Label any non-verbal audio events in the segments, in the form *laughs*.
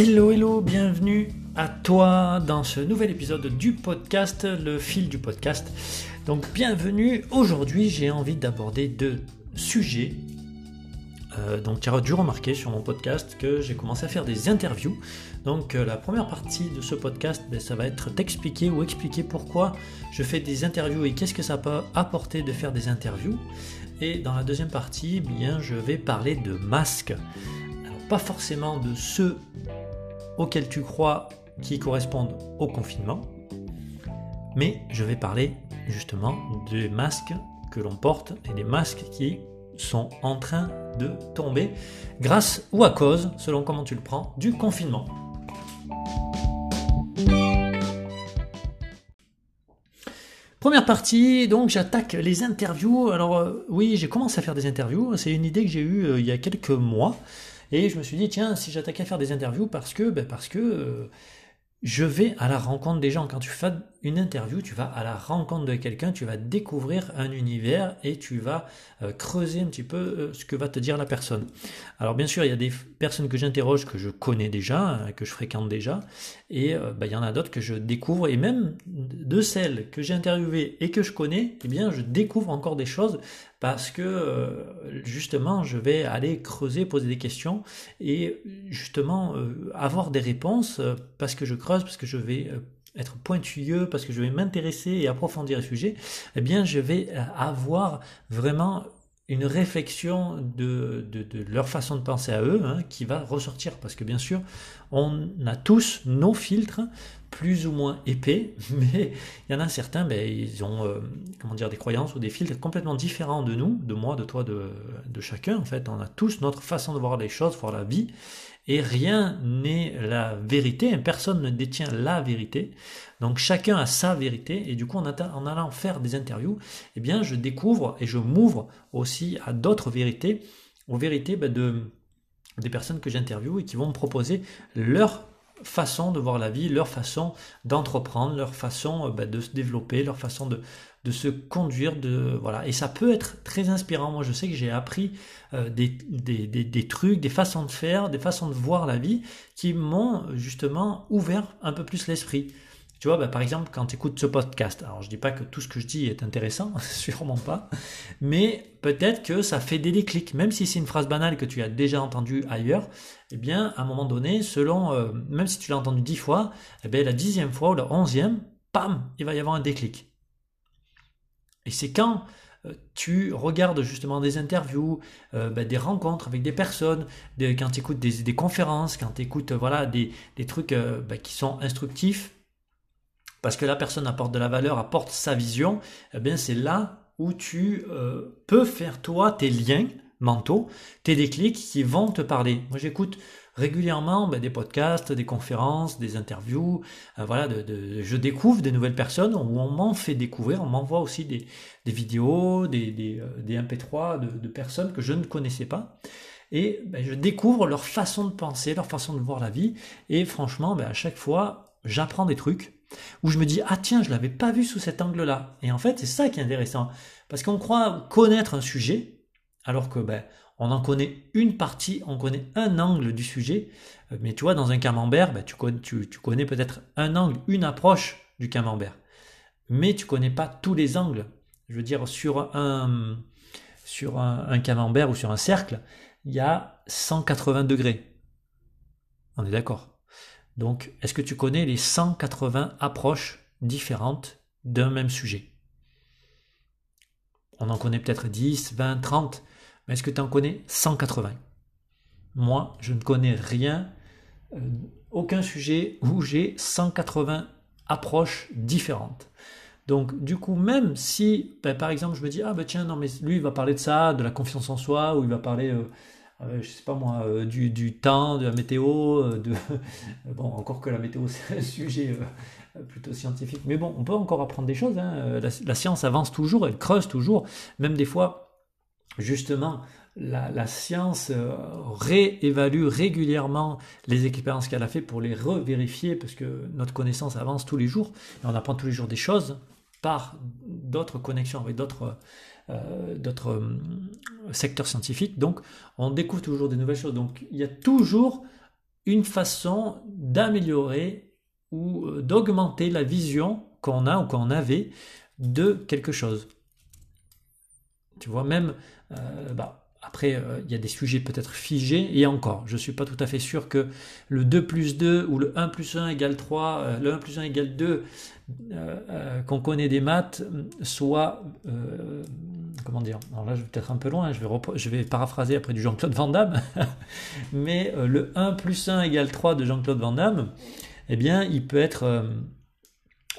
Hello, hello, bienvenue à toi dans ce nouvel épisode du podcast, le fil du podcast. Donc bienvenue, aujourd'hui j'ai envie d'aborder deux sujets. Euh, donc tu as dû remarquer sur mon podcast que j'ai commencé à faire des interviews. Donc euh, la première partie de ce podcast, ben, ça va être t'expliquer ou expliquer pourquoi je fais des interviews et qu'est-ce que ça peut apporter de faire des interviews. Et dans la deuxième partie, bien, je vais parler de masques. Alors pas forcément de ceux auxquels tu crois qui correspondent au confinement, mais je vais parler justement des masques que l'on porte et des masques qui sont en train de tomber grâce ou à cause, selon comment tu le prends, du confinement. Première partie, donc j'attaque les interviews. Alors euh, oui, j'ai commencé à faire des interviews. C'est une idée que j'ai eue euh, il y a quelques mois. Et je me suis dit, tiens, si j'attaquais à faire des interviews, parce que, ben, parce que euh, je vais à la rencontre des gens. Quand tu fais une interview, tu vas à la rencontre de quelqu'un, tu vas découvrir un univers et tu vas euh, creuser un petit peu euh, ce que va te dire la personne. Alors bien sûr, il y a des personnes que j'interroge que je connais déjà, hein, que je fréquente déjà, et euh, bah, il y en a d'autres que je découvre, et même de celles que j'ai interviewées et que je connais, eh bien je découvre encore des choses parce que justement je vais aller creuser, poser des questions et justement avoir des réponses parce que je creuse, parce que je vais être pointilleux, parce que je vais m'intéresser et approfondir le sujet, eh bien, je vais euh, avoir vraiment une réflexion de, de, leur façon de penser à eux hein, qui va ressortir. Parce que bien sûr, on a tous nos filtres, plus ou moins épais, *laughs* mais il y en a certains, ben, ils ont euh, comment dire, des croyances ou des filtres complètement différents de nous, de moi, de toi, de, de chacun. En fait, on a tous notre façon de voir les choses, voir la vie et rien n'est la vérité, personne ne détient la vérité. Donc chacun a sa vérité, et du coup en, allant faire des interviews, eh bien je découvre et je m'ouvre aussi à d'autres vérités, aux vérités ben, de, des personnes que j'interviewe et qui vont me proposer leur façon de voir la vie, leur façon d'entreprendre, leur façon ben, de se développer, leur façon de, se conduire, de voilà. Et ça peut être très inspirant. Moi, je sais que j'ai appris euh, des, trucs, des façons de faire, des façons de voir la vie qui m'ont justement ouvert un peu plus l'esprit. Tu vois, bah, par exemple, quand tu écoutes ce podcast, alors je dis pas que tout ce que je dis est intéressant, *laughs* sûrement pas, mais peut-être que ça fait des déclics, même si c'est une phrase banale que tu as déjà entendue ailleurs, eh bien, à un moment donné, selon, euh, même si tu l'as entendu dix fois, eh bien, la dixième fois ou la onzième, pam, il va y avoir un déclic. Et c'est quand euh, tu regardes justement des interviews, euh, ben, des rencontres avec des personnes, quand tu écoutes des, conférences, quand tu écoutes voilà, des, trucs ben, qui sont instructifs, parce que la personne apporte de la valeur, apporte sa vision, eh bien c'est là où tu peux faire toi tes liens mentaux, tes déclics qui vont te parler. Moi j'écoute régulièrement ben, des podcasts, des conférences, des interviews. Euh, voilà, de, je découvre des nouvelles personnes où on m'en fait découvrir, on m'envoie aussi des, vidéos, des, des, euh, MP3 de, personnes que je ne connaissais pas. Et ben, je découvre leur façon de penser, leur façon de voir la vie. Et franchement, ben, à chaque fois, j'apprends des trucs où je me dis ah tiens je l'avais pas vu sous cet angle là et en fait c'est ça qui est intéressant parce qu'on croit connaître un sujet alors que ben on en connaît une partie, on connaît un angle du sujet, euh, mais tu vois, dans un camembert, ben, tu connais, peut-être un angle, une approche du camembert, mais tu connais pas tous les angles. Je veux dire, sur un, sur un, camembert ou sur un cercle, il y a 180 degrés. On est d'accord. Donc, est-ce que tu connais les 180 approches différentes d'un même sujet? On en connaît peut-être 10, 20, 30, mais est-ce que tu en connais 180 Moi, je ne connais rien, euh, aucun sujet où j'ai 180 approches différentes. Donc, du coup, même si, ben, par exemple, je me dis, ah ben tiens, non, mais lui, il va parler de ça, de la confiance en soi, ou il va parler, euh, je sais pas moi, du, temps, de la météo, de... *laughs* bon, encore que la météo, c'est un sujet plutôt scientifique. Mais bon, on peut encore apprendre des choses. Hein. la, science avance toujours, elle creuse toujours. Même des fois, justement, la, science euh, réévalue régulièrement les expériences qu'elle a fait pour les revérifier, parce que notre connaissance avance tous les jours, et on apprend tous les jours des choses par d'autres connexions avec d'autres euh, euh, secteurs scientifiques. Donc, on découvre toujours des nouvelles choses. Donc, il y a toujours une façon d'améliorer ou euh, d'augmenter la vision qu'on a ou qu'on avait de quelque chose. Tu vois, même, euh, bah, après, euh, il y a des sujets peut-être figés, et encore, je ne suis pas tout à fait sûr que le 2 plus 2 ou le 1 plus 1 égale 3, euh, le 1 plus 1 égale 2, qu'on connaît des maths, soit, comment dire, alors là je vais peut-être un peu loin, je, vais je vais paraphraser après du Jean-Claude Van Damme, *laughs* mais le 1 plus 1 égale 3 de Jean-Claude Van Damme, eh bien, il peut être,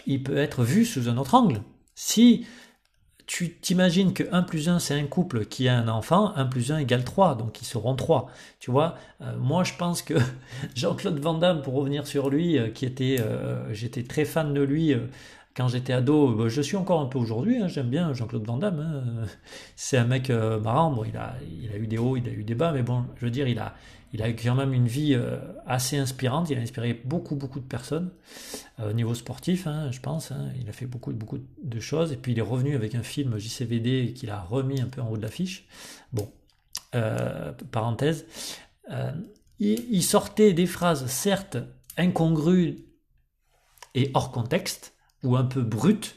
il peut être vu sous un autre angle. Si tu t'imagines que 1 plus 1 c'est un couple qui a un enfant, 1 plus 1 égale 3, donc ils seront 3. Tu vois, euh, moi je pense que *laughs* Jean-Claude Van Damme, pour revenir sur lui, euh, qui était, euh, j'étais très fan de lui quand j'étais ado, je suis encore un peu aujourd'hui, hein, j'aime bien Jean-Claude Van Damme, hein. *laughs* c'est un mec marrant, bon, il, a, il a eu des hauts, il a eu des bas, mais bon, je veux dire, il a, il a eu quand même une vie euh, assez inspirante. Il a inspiré beaucoup, beaucoup de personnes euh, au niveau sportif, hein, je pense. Hein. Il a fait beaucoup, beaucoup de choses. Et puis il est revenu avec un film JCVD qu'il a remis un peu en haut de l'affiche. Bon, euh, parenthèse. il, sortait des phrases, certes, incongrues et hors contexte, ou un peu brutes,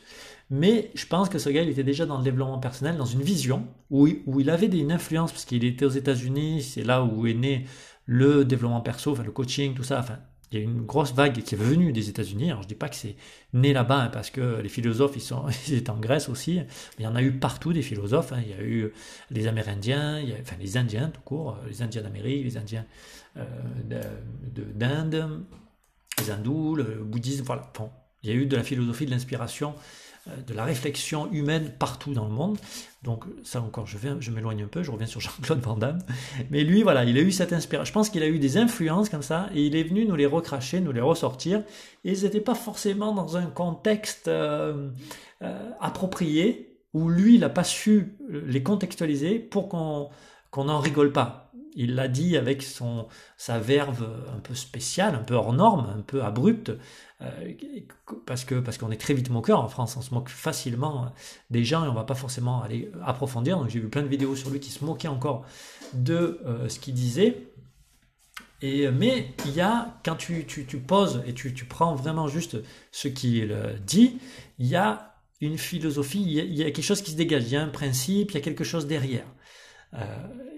mais je pense que ce gars, il était déjà dans le développement personnel, dans une vision où, il avait une influence, parce qu'il était aux États-Unis, c'est là où est né le développement perso, enfin le coaching, tout ça. Enfin, il y a une grosse vague qui est venue des États-Unis. Je dis pas que c'est né là-bas hein, parce que les philosophes ils sont *laughs* ils étaient en Grèce aussi. Il y en a eu partout des philosophes. Hein. Il y a eu les Amérindiens, enfin les Indiens tout court, les Indiens d'Amérique, les Indiens euh, d'Inde, les hindous, le bouddhisme. Voilà. Bon, il y a eu de la philosophie de l'inspiration euh, de la réflexion humaine partout dans le monde. Donc ça encore, je, je m'éloigne un peu, je reviens sur *laughs* Jean-Claude Van Damme. Mais lui, voilà, il a eu cette inspiration. Je pense qu'il a eu des influences comme ça, et il est venu nous les recracher, nous les ressortir. Et ils n'étaient pas forcément dans un contexte euh, euh, approprié, où lui, il n'a pas su les contextualiser pour qu'on qu'on n'en rigole pas. Il l'a dit avec son, sa verve un peu spéciale, un peu hors norme, un peu abrupte, euh, parce que parce qu'on est très vite moqueur en France, on se moque facilement des gens et on va pas forcément aller approfondir. Donc j'ai vu plein de vidéos sur lui qui se moquaient encore de euh, ce qu'il disait. Et, mais il y a, quand tu, tu, tu poses et tu, tu, prends vraiment juste ce qu'il dit, il y a une philosophie, il y a, quelque chose qui se dégage, il y a un principe, il y a quelque chose derrière. Euh,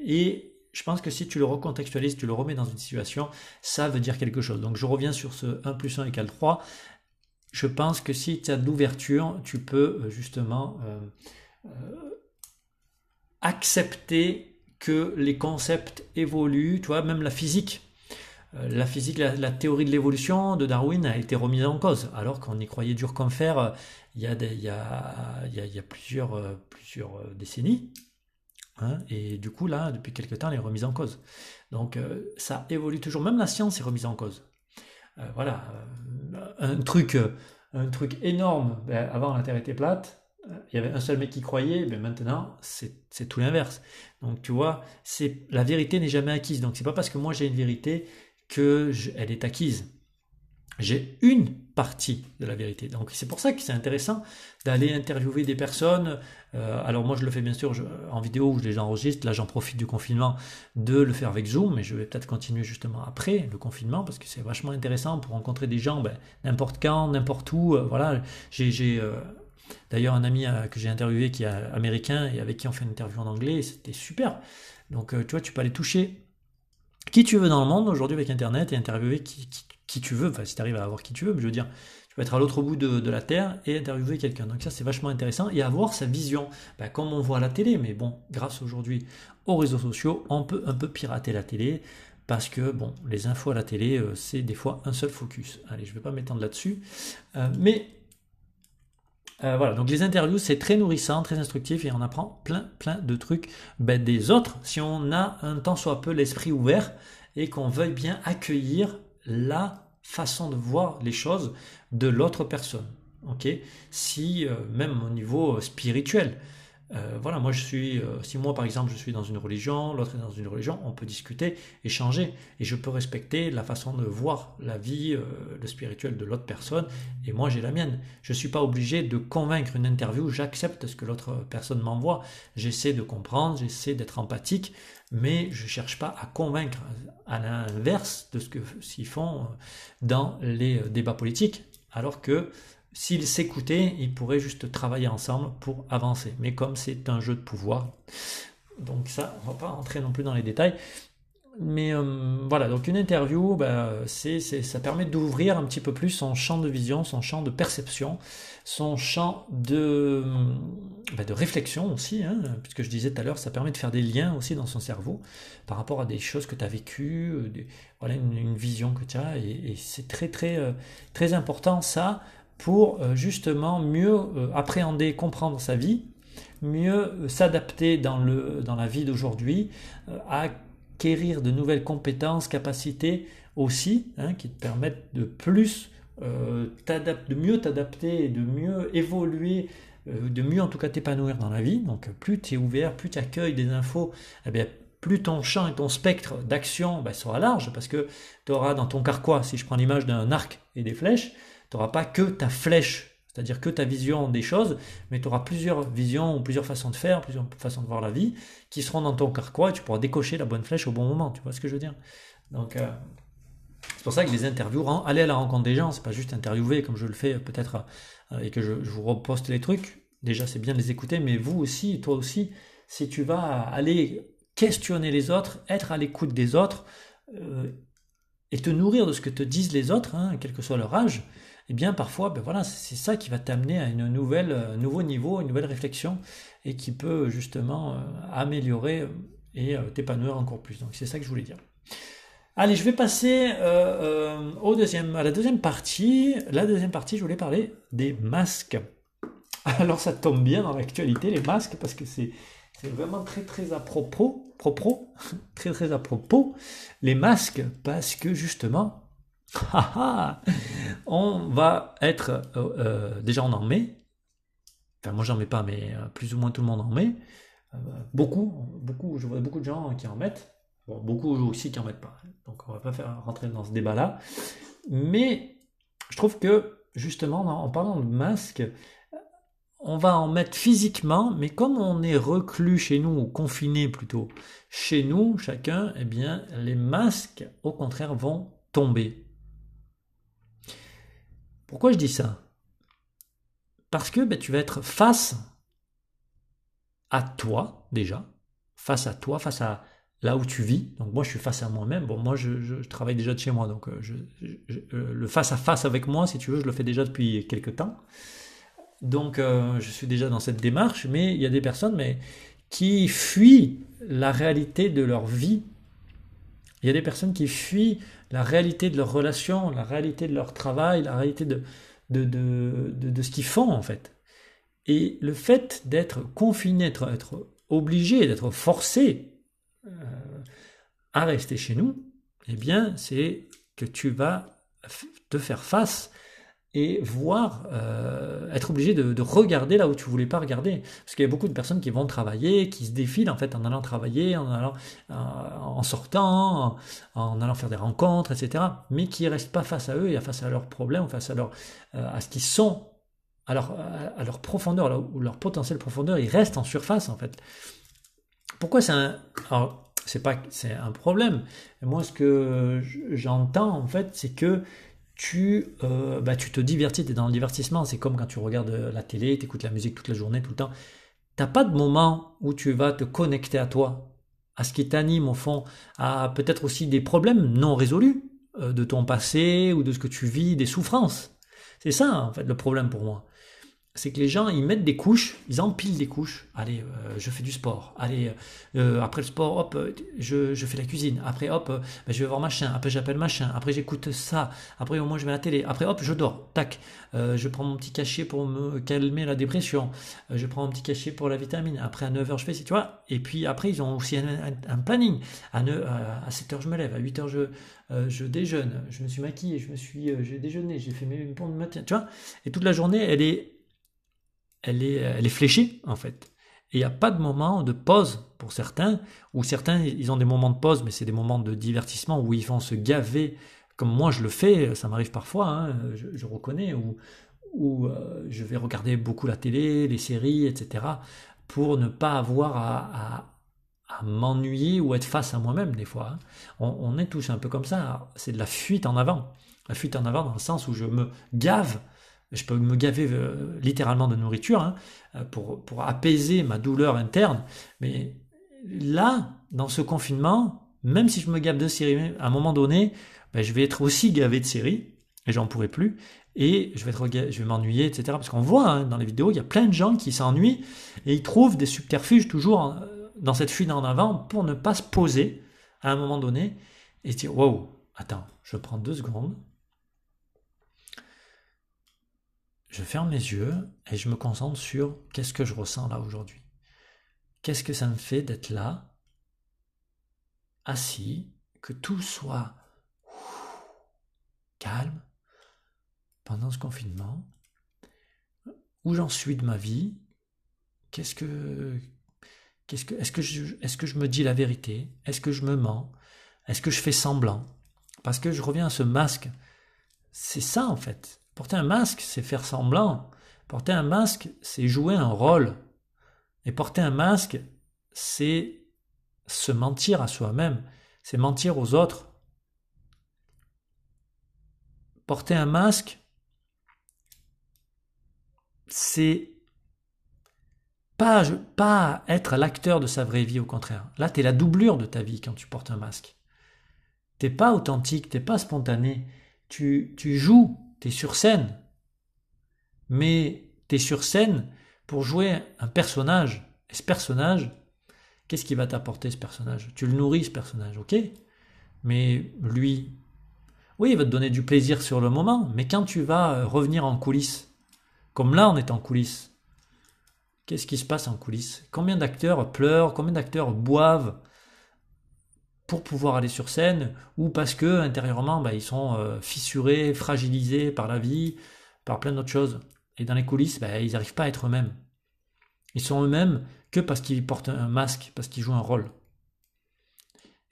et je pense que si tu le recontextualises, tu le remets dans une situation, ça veut dire quelque chose. Donc je reviens sur ce 1 plus 1 égale 3. Je pense que si tu as de l'ouverture, tu peux euh, justement euh, euh, accepter que les concepts évoluent, tu vois, même la physique. La physique, la, théorie de l'évolution de Darwin a été remise en cause, alors qu'on y croyait dur comme fer il y a, plusieurs décennies. Hein, et du coup, là, depuis quelques temps, elle est remise en cause. Donc, euh, ça évolue toujours. Même la science est remise en cause. Euh, voilà, euh, un truc, un truc énorme. Ben, avant, la Terre était plate. Il y avait un seul mec qui croyait. Ben, maintenant, c'est tout l'inverse. Donc, tu vois, la vérité n'est jamais acquise. Donc, c'est pas parce que moi j'ai une vérité que est acquise j'ai une partie de la vérité. Donc c'est pour ça que c'est intéressant d'aller interviewer des personnes. Euh, alors moi je le fais bien sûr en vidéo où je les enregistre. Là j'en profite du confinement de le faire avec Zoom, mais je vais peut-être continuer justement après le confinement parce que c'est vachement intéressant pour rencontrer des gens ben, n'importe quand, n'importe où. Euh, voilà, j'ai euh, d'ailleurs un ami que j'ai interviewé qui est américain et avec qui on fait une interview en anglais. C'était super. Donc tu vois, tu peux aller toucher qui tu veux dans le monde aujourd'hui avec Internet et interviewer qui, qui qui tu veux, enfin si tu arrives à avoir qui tu veux, mais je veux dire, tu peux être à l'autre bout de, la Terre et interviewer quelqu'un. Donc ça c'est vachement intéressant et avoir sa vision, ben, comme on voit à la télé, mais bon, grâce aujourd'hui aux réseaux sociaux, on peut un peu pirater la télé parce que bon, les infos à la télé, euh, c'est des fois un seul focus. Allez, je ne vais pas m'étendre là-dessus, euh, mais euh, voilà, donc les interviews, c'est très nourrissant, très instructif et on apprend plein, plein de trucs ben, des autres si on a un temps soit peu l'esprit ouvert et qu'on veuille bien accueillir la façon de voir les choses de l'autre personne. ok? Si, euh, même au niveau spirituel, Euh, voilà, moi je suis, euh, si moi par exemple je suis dans une religion, l'autre est dans une religion, on peut discuter, échanger, et je peux respecter la façon de voir la vie, euh, le spirituel de l'autre personne, et moi j'ai la mienne. Je ne suis pas obligé de convaincre une interview, j'accepte ce que l'autre personne m'envoie, j'essaie de comprendre, j'essaie d'être empathique, mais je ne cherche pas à convaincre, à l'inverse de ce que s'ils font dans les débats politiques, alors que s'ils s'écoutaient, ils pourraient juste travailler ensemble pour avancer. Mais comme c'est un jeu de pouvoir, donc ça, on va pas rentrer non plus dans les détails. Mais euh, voilà, donc une interview, bah, ça permet d'ouvrir un petit peu plus son champ de vision, son champ de perception, son champ de, bah, de réflexion aussi, hein, puisque je disais tout à l'heure, ça permet de faire des liens aussi dans son cerveau par rapport à des choses que tu as vécues, euh, voilà, une, vision que tu as, et, c'est très très euh, très important ça pour euh, justement mieux euh, appréhender, comprendre sa vie, mieux euh, s'adapter dans, dans la vie d'aujourd'hui, acquérir de nouvelles compétences, capacités aussi, hein, qui te permettent de plus de mieux t'adapter, de mieux évoluer, de mieux en tout cas t'épanouir dans la vie. Donc plus tu es ouvert, plus tu accueilles des infos, eh bien, plus ton champ et ton spectre d'action ben, sera large, parce que tu auras dans ton carquois, si je prends l'image d'un arc et des flèches, tu n'auras pas que ta flèche, c'est-à-dire que ta vision des choses, mais tu auras plusieurs visions ou plusieurs façons de faire, plusieurs façons de voir la vie, qui seront dans ton carquois et tu pourras décocher la bonne flèche au bon moment. Tu vois ce que je veux dire? Donc, euh, c'est pour ça que les interviews, aller à la rencontre des gens, c'est pas juste interviewer comme je le fais peut-être euh, et que je, vous reposte les trucs. Déjà, c'est bien de les écouter, mais vous aussi, toi aussi, si tu vas aller questionner les autres, être à l'écoute des autres euh, et te nourrir de ce que te disent les autres, hein, quel que soit leur âge, eh bien parfois, ben voilà, c'est ça qui va t'amener à une nouvelle, un nouveau niveau, une nouvelle réflexion, et qui peut justement euh, améliorer euh, et euh, t'épanouir encore plus. Donc c'est ça que je voulais dire. Allez, je vais passer au deuxième, à la deuxième partie. La deuxième partie, je voulais parler des masques. *laughs* Alors ça tombe bien dans l'actualité, les masques, parce que c'est vraiment très très à propos, *laughs* très très à propos, les masques, parce que justement, *laughs* on va être euh, euh, déjà on en met. Enfin moi j'en mets pas, mais euh, plus ou moins tout le monde en met. beaucoup, beaucoup, je vois beaucoup de gens qui en mettent. beaucoup aussi qui en mettent pas. Donc on va pas faire rentrer dans ce débat-là. Mais je trouve que justement en parlant de masque, on va en mettre physiquement, mais comme on est reclus chez nous, ou confiné plutôt chez nous, chacun, eh bien, les masques, au contraire, vont tomber. Pourquoi je dis ça? Parce que ben, tu vas être face à toi déjà, face à toi, face à là où tu vis. Donc moi je suis face à moi-même. Bon moi je, travaille déjà de chez moi, donc euh, euh, le face à face avec moi, si tu veux, je le fais déjà depuis quelques temps. Donc euh, je suis déjà dans cette démarche, mais il y a des personnes mais, qui fuient la réalité de leur vie. Il y a des personnes qui fuient la réalité de leurs relations, la réalité de leur travail, la réalité de, de, de, ce qu'ils font en fait. Et le fait d'être confiné, d'être obligé, d'être forcé euh, à rester chez nous, eh bien, c'est que tu vas te faire face et voir, euh, être obligé de, regarder là où tu voulais pas regarder. Parce qu'il y a beaucoup de personnes qui vont travailler, qui se défilent en fait en allant travailler, en allant, euh, en sortant, en, allant faire des rencontres, etc. Mais qui restent pas face à eux et face à leurs problèmes, face à leur, euh, à ce qu'ils sont, à leur, à leur profondeur, ou leur potentiel profondeur, ils restent en surface en fait. Pourquoi c'est un, alors c'est pas, c'est un problème. Moi, ce que j'entends en fait, c'est que tu, euh, bah, tu te divertis, tu es dans le divertissement. C'est comme quand tu regardes la télé, tu écoutes la musique toute la journée, tout le temps. T'as pas de moment où tu vas te connecter à toi, à ce qui t'anime au fond, à peut-être aussi des problèmes non résolus euh, de ton passé ou de ce que tu vis, des souffrances. C'est ça en fait le problème pour moi c'est que les gens, ils mettent des couches, ils empilent des couches. Allez, euh, je fais du sport. Allez, euh, après le sport, hop, je, fais la cuisine. Après, hop, ben, je vais voir machin. Après, j'appelle machin. Après, j'écoute ça. Après, au moins, je mets la télé. Après, hop, je dors. Tac. Euh, je prends mon petit cachet pour me calmer la dépression. je prends mon petit cachet pour la vitamine. Après, à 9h, je fais, tu vois. Et puis, après, ils ont aussi un, planning. À, 9, à 7h, je me lève. À 8h, je, je déjeune. Je me suis maquillé. Je me suis, j'ai déjeuné. J'ai fait mes pompes de matin. Tu vois. Et toute la journée, elle est elle est, elle est fléchée en fait. Et il n'y a pas de moment de pause pour certains, ou certains, ils ont des moments de pause, mais c'est des moments de divertissement où ils vont se gaver, comme moi je le fais, ça m'arrive parfois, hein, je, reconnais, où, où euh, je vais regarder beaucoup la télé, les séries, etc., pour ne pas avoir à, m'ennuyer ou être face à moi-même des fois. Hein. On, est tous un peu comme ça, c'est de la fuite en avant. La fuite en avant dans le sens où je me gave, je peux me gaver euh, littéralement de nourriture hein, euh, pour, apaiser ma douleur interne, mais là, dans ce confinement, même si je me gave de séries, à un moment donné, ben, je vais être aussi gavé de séries, et j'en pourrai plus, et je vais, vais m'ennuyer, etc. Parce qu'on voit hein, dans les vidéos, il y a plein de gens qui s'ennuient, et ils trouvent des subterfuges toujours dans cette fuite en avant pour ne pas se poser à un moment donné et dire, wow, attends, je prends deux secondes, je ferme mes yeux et je me concentre sur qu'est-ce que je ressens là aujourd'hui. Qu'est-ce que ça me fait d'être là, assis, que tout soit calme pendant ce confinement Où j'en suis de ma vie Qu'est-ce que est-ce que est-ce que je me dis la vérité? Est-ce que je me mens? Est-ce que je fais semblant? Parce que je reviens à ce masque. C'est ça en fait. Porter un masque, c'est faire semblant. Porter un masque, c'est jouer un rôle. Et porter un masque, c'est se mentir à soi-même, c'est mentir aux autres. Porter un masque, c'est pas, pas être l'acteur de sa vraie vie, au contraire. Là, tu es la doublure de ta vie quand tu portes un masque. T'es pas authentique, t'es pas spontané. Tu, tu joues, sur scène. Mais tu es sur scène pour jouer un personnage. Et ce personnage, qu'est-ce qui va t'apporter ce personnage? Tu le nourris ce personnage, ok? Mais lui, oui, il va te donner du plaisir sur le moment, mais quand tu vas euh, revenir en coulisses, comme là on est en coulisses, qu'est-ce qui se passe en coulisses? Combien d'acteurs pleurent? Combien d'acteurs boivent? Pour pouvoir aller sur scène ou parce que intérieurement bah, ils sont euh, fissurés, fragilisés par la vie, par plein d'autres choses. Et dans les coulisses, bah, ils n'arrivent pas à être eux-mêmes. Ils sont eux-mêmes que parce qu'ils portent un masque, parce qu'ils jouent un rôle.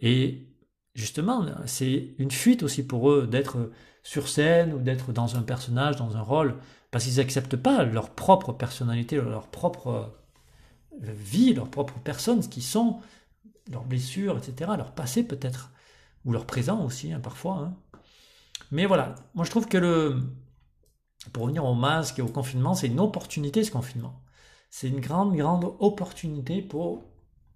Et justement, c'est une fuite aussi pour eux d'être sur scène ou d'être dans un personnage, dans un rôle, parce qu'ils n'acceptent pas leur propre personnalité, leur propre vie, leur propre personne, ce qu'ils sont, leurs blessures, etc., leur passé peut-être, ou leur présent aussi, hein, parfois. Hein. Mais voilà, moi je trouve que le, pour revenir au masque et au confinement, c'est une opportunité ce confinement. C'est une grande, grande opportunité pour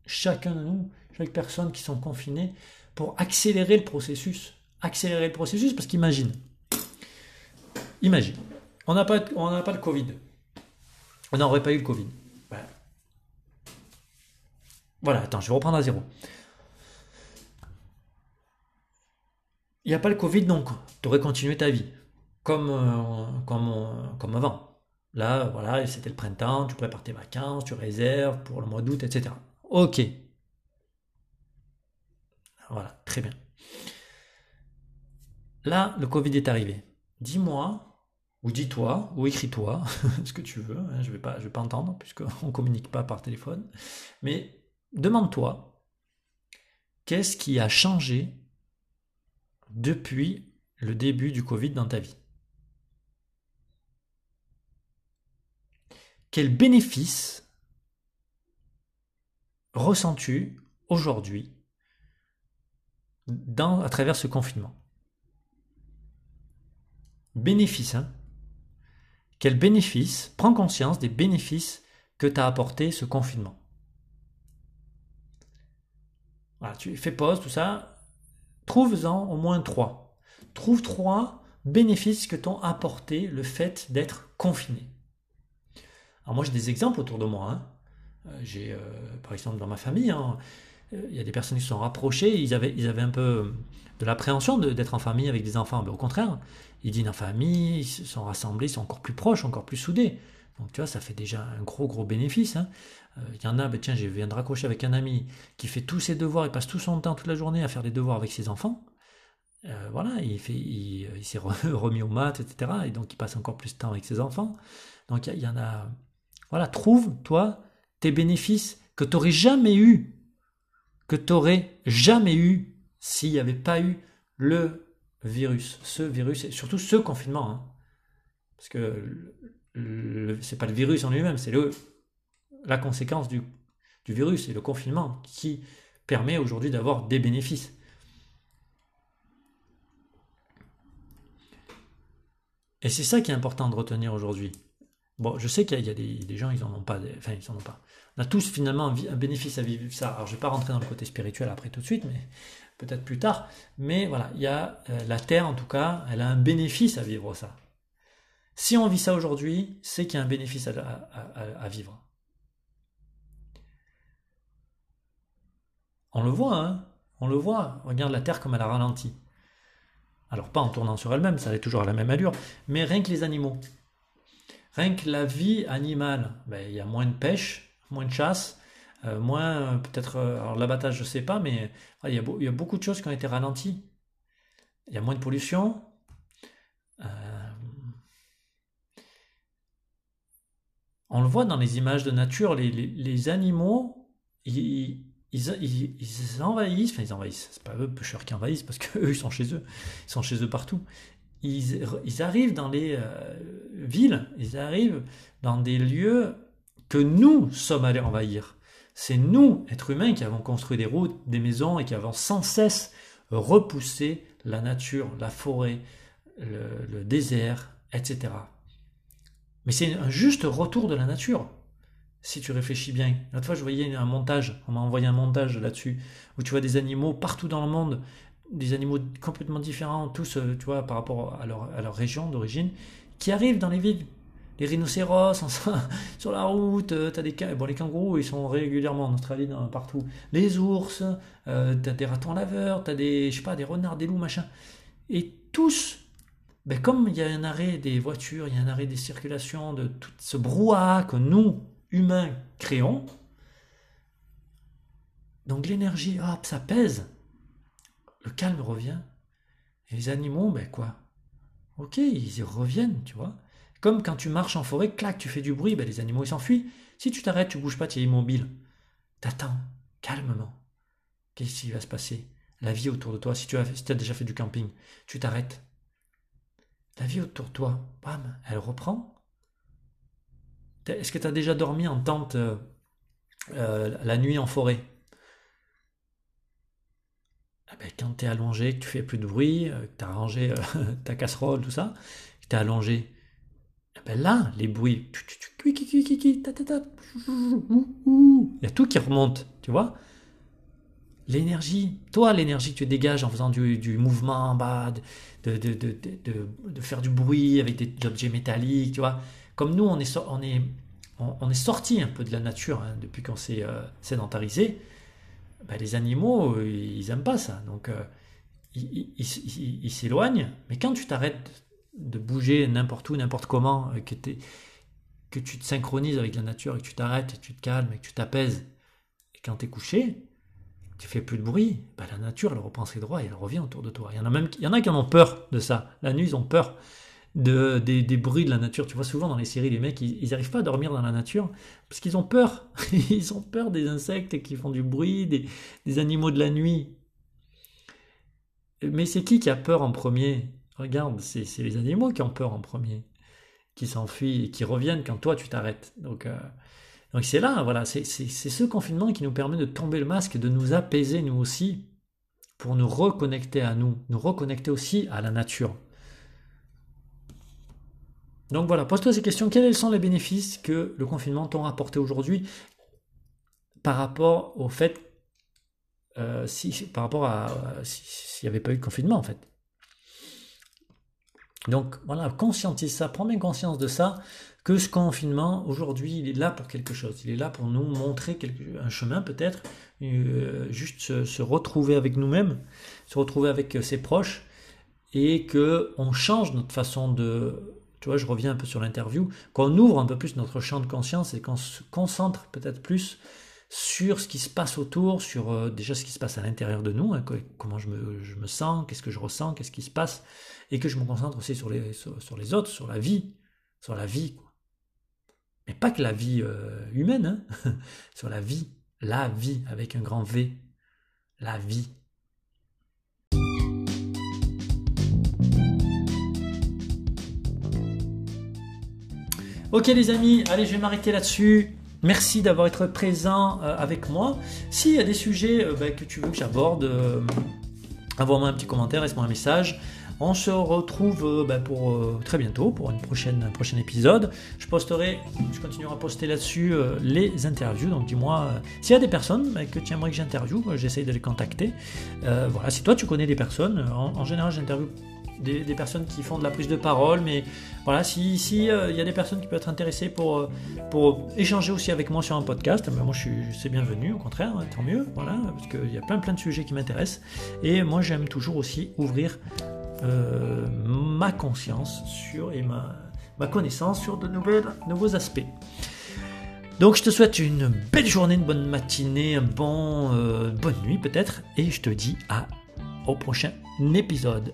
chacun de nous, chaque personne qui sont confinées, pour accélérer le processus. Accélérer le processus, parce qu'imagine, imagine, on n'a pas, pas le Covid. On n'aurait pas eu le Covid. Voilà, attends, je vais reprendre à zéro. Il n'y a pas le Covid, donc tu aurais continué ta vie, comme, euh, comme, euh, comme avant. Là, voilà, c'était le printemps, tu prépares tes vacances, tu réserves pour le mois d'août, etc. Ok. Voilà, très bien. Là, le Covid est arrivé. Dis-moi, ou dis-toi, ou écris-toi, *laughs* ce que tu veux, hein, je ne vais, pas, vais pas entendre, puisqu'on ne communique pas par téléphone. Mais demande-toi, qu'est-ce qui a changé depuis le début du Covid dans ta vie? Quel bénéfice ressens-tu aujourd'hui à travers ce confinement? Bénéfice, hein? Quel bénéfice Prends conscience des bénéfices que t'a apporté ce confinement? Tu fais pause, tout ça. Trouve-en au moins trois. Trouve trois bénéfices que t'ont apporté le fait d'être confiné. Alors moi j'ai des exemples autour de moi. Hein. Euh, j'ai euh, par exemple dans ma famille, hein, euh, il y a des personnes qui se sont rapprochées, ils avaient, ils un peu de l'appréhension d'être en famille avec des enfants. Mais au contraire, ils dînent en famille, ils se sont rassemblés, ils sont encore plus proches, encore plus soudés. Donc tu vois, ça fait déjà un gros gros bénéfice. Hein. Il y en a, ben, tiens, je viens de raccrocher avec un ami qui fait tous ses devoirs, il passe tout son temps, toute la journée à faire des devoirs avec ses enfants. voilà, il, fait, il, s'est *laughs* remis aux maths, etc. Et donc il passe encore plus de temps avec ses enfants. Donc il y en a, voilà, trouve, toi, tes bénéfices que tu n'aurais jamais eu, que tu n'aurais jamais eu s'il n'y avait pas eu le virus, ce virus, et surtout ce confinement. Hein. Parce que ce n'est pas le virus en lui-même, c'est la conséquence du, virus et le confinement qui permet aujourd'hui d'avoir des bénéfices. Et c'est ça qui est important de retenir aujourd'hui. Bon, je sais qu'il y a, des, gens, ils n'en ont pas. Enfin, ils en ont pas. On a tous finalement un, bénéfice à vivre ça. Alors, je ne vais pas rentrer dans le côté spirituel après tout de suite, mais peut-être plus tard. Mais voilà, il y a euh, la Terre, en tout cas, elle a un bénéfice à vivre ça. Si on vit ça aujourd'hui, c'est qu'il y a un bénéfice à, vivre. On le voit, hein On le voit. Regarde la Terre comme elle a ralenti. Alors pas en tournant sur elle-même, ça est toujours à la même allure, mais rien que les animaux. Rien que la vie animale, ben, il y a moins de pêche, moins de chasse, euh, moins euh, peut-être, euh, l'abattage je sais pas, mais il, y a beaucoup de choses qui ont été ralenties. Il y a moins de pollution. on le voit dans les images de nature, les, animaux, ils, ils, envahissent, enfin ils envahissent, c'est pas eux pêcheurs qui envahissent parce qu'eux *laughs* ils sont chez eux, ils sont chez eux partout. Ils, arrivent dans les euh, villes, ils arrivent dans des lieux que nous sommes allés envahir. C'est nous, êtres humains, qui avons construit des routes, des maisons et qui avons sans cesse repoussé la nature, la forêt, le désert, etc. Mais c'est un juste retour de la nature si tu réfléchis bien. L'autre fois, je voyais un montage, on m'a envoyé un montage là-dessus, où tu vois des animaux partout dans le monde, des animaux complètement différents, tous, euh, tu vois, par rapport à leur, région d'origine, qui arrivent dans les villes. Les rhinocéros *laughs* sur la route, euh, as des bon, les kangourous, ils sont régulièrement en Australie, partout. Les ours, euh, tu as des ratons laveurs, tu as des, je sais pas, des renards, des loups, machin. Et tous, ben, comme il y a un arrêt des voitures, il y a un arrêt des circulations, de tout ce brouhaha que nous, humain créons. Donc l'énergie, hop, ça pèse. Le calme revient. Et les animaux, ben quoi? Ok, ils y reviennent, tu vois? Comme quand tu marches en forêt, clac, tu fais du bruit, ben les animaux ils s'enfuient. Si tu t'arrêtes, tu bouges pas, tu es immobile. T'attends, calmement. Qu'est-ce qui va se passer? La vie autour de toi, si tu as, as déjà fait du camping, tu t'arrêtes. La vie autour de toi, bam, elle reprend. Est-ce que tu as déjà dormi en tente euh, euh, la nuit en forêt? Ah ben, Quand tu es allongé, que tu fais plus de bruit, euh, que tu as rangé *laughs* ta casserole, tout ça, que tu es allongé, ah ben là, les bruits, il y a tout qui remonte, tu vois? L'énergie, toi, l'énergie que tu dégages en faisant du, mouvement en bas, de, de, faire du bruit avec des objets métalliques, tu vois? Comme nous, on est, sorti un peu de la nature hein, depuis qu'on s'est euh, sédentarisé, ben, les animaux, euh, ils n'aiment pas ça. Donc, euh, ils s'éloignent. Mais quand tu t'arrêtes de bouger n'importe où, n'importe comment, que, que tu te synchronises avec la nature, et que tu t'arrêtes, et tu te calmes, et que tu t'apaises, et quand tu es couché, tu fais plus de bruit, ben, la nature, elle reprend ses droits et elle revient autour de toi. Il y en a même il y en a qui en ont peur de ça. La nuit, ils ont peur de, des, bruits de la nature. Tu vois souvent dans les séries, les mecs, ils n'arrivent pas à dormir dans la nature parce qu'ils ont peur. *laughs* ils ont peur des insectes qui font du bruit, des, animaux de la nuit. Mais c'est qui qui a peur en premier? Regarde, c'est les animaux qui ont peur en premier, qui s'enfuient et qui reviennent quand toi tu t'arrêtes. Donc, euh, donc c'est là, voilà, c'est ce confinement qui nous permet de tomber le masque, de nous apaiser nous aussi, pour nous reconnecter à nous, nous reconnecter aussi à la nature. Donc voilà, pose-toi ces questions. Quels sont les bénéfices que le confinement t'ont apporté aujourd'hui par rapport au fait, euh, si, par rapport à s'il n'y avait pas eu de confinement en fait? Donc voilà, conscientise ça, prends bien conscience de ça, que ce confinement, aujourd'hui, il est là pour quelque chose. Il est là pour nous montrer un chemin peut-être, euh, juste se, se, retrouver avec nous-mêmes, se retrouver avec ses proches, et que on change notre façon de tu vois, je reviens un peu sur l'interview, qu'on ouvre un peu plus notre champ de conscience et qu'on se concentre peut-être plus sur ce qui se passe autour, sur euh, déjà ce qui se passe à l'intérieur de nous, hein, comment je me, sens, qu'est-ce que je ressens, qu'est-ce qui se passe, et que je me concentre aussi sur les, sur, les autres, sur la vie, sur la vie. Mais pas que la vie humaine, hein, *laughs* sur la vie, la vie avec un grand V, la vie. Ok les amis, allez je vais m'arrêter là-dessus. Merci d'avoir été présent euh, avec moi. S'il y a des sujets euh, bah, que tu veux que j'aborde, euh, envoie-moi un petit commentaire, laisse-moi un message. On se retrouve bah, pour très bientôt pour un prochain épisode. Je posterai, je continuerai à poster là-dessus les interviews. Donc dis-moi s'il y a des personnes bah, que tu aimerais que j'interviewe, j'essaye de les contacter. voilà, si toi tu connais des personnes, en, en général j'interviewe des, personnes qui font de la prise de parole, mais voilà, si, euh, il y a des personnes qui peuvent être intéressées pour, euh, pour échanger aussi avec moi sur un podcast, ben moi je suis c'est bienvenu, au contraire, hein, tant mieux, voilà, parce qu'il y a plein plein de sujets qui m'intéressent, et moi j'aime toujours aussi ouvrir euh, ma conscience sur et ma, ma connaissance sur de nouvelles, nouveaux aspects. Donc je te souhaite une belle journée, une bonne matinée, un bon, bonne nuit peut-être, et je te dis à au prochain épisode.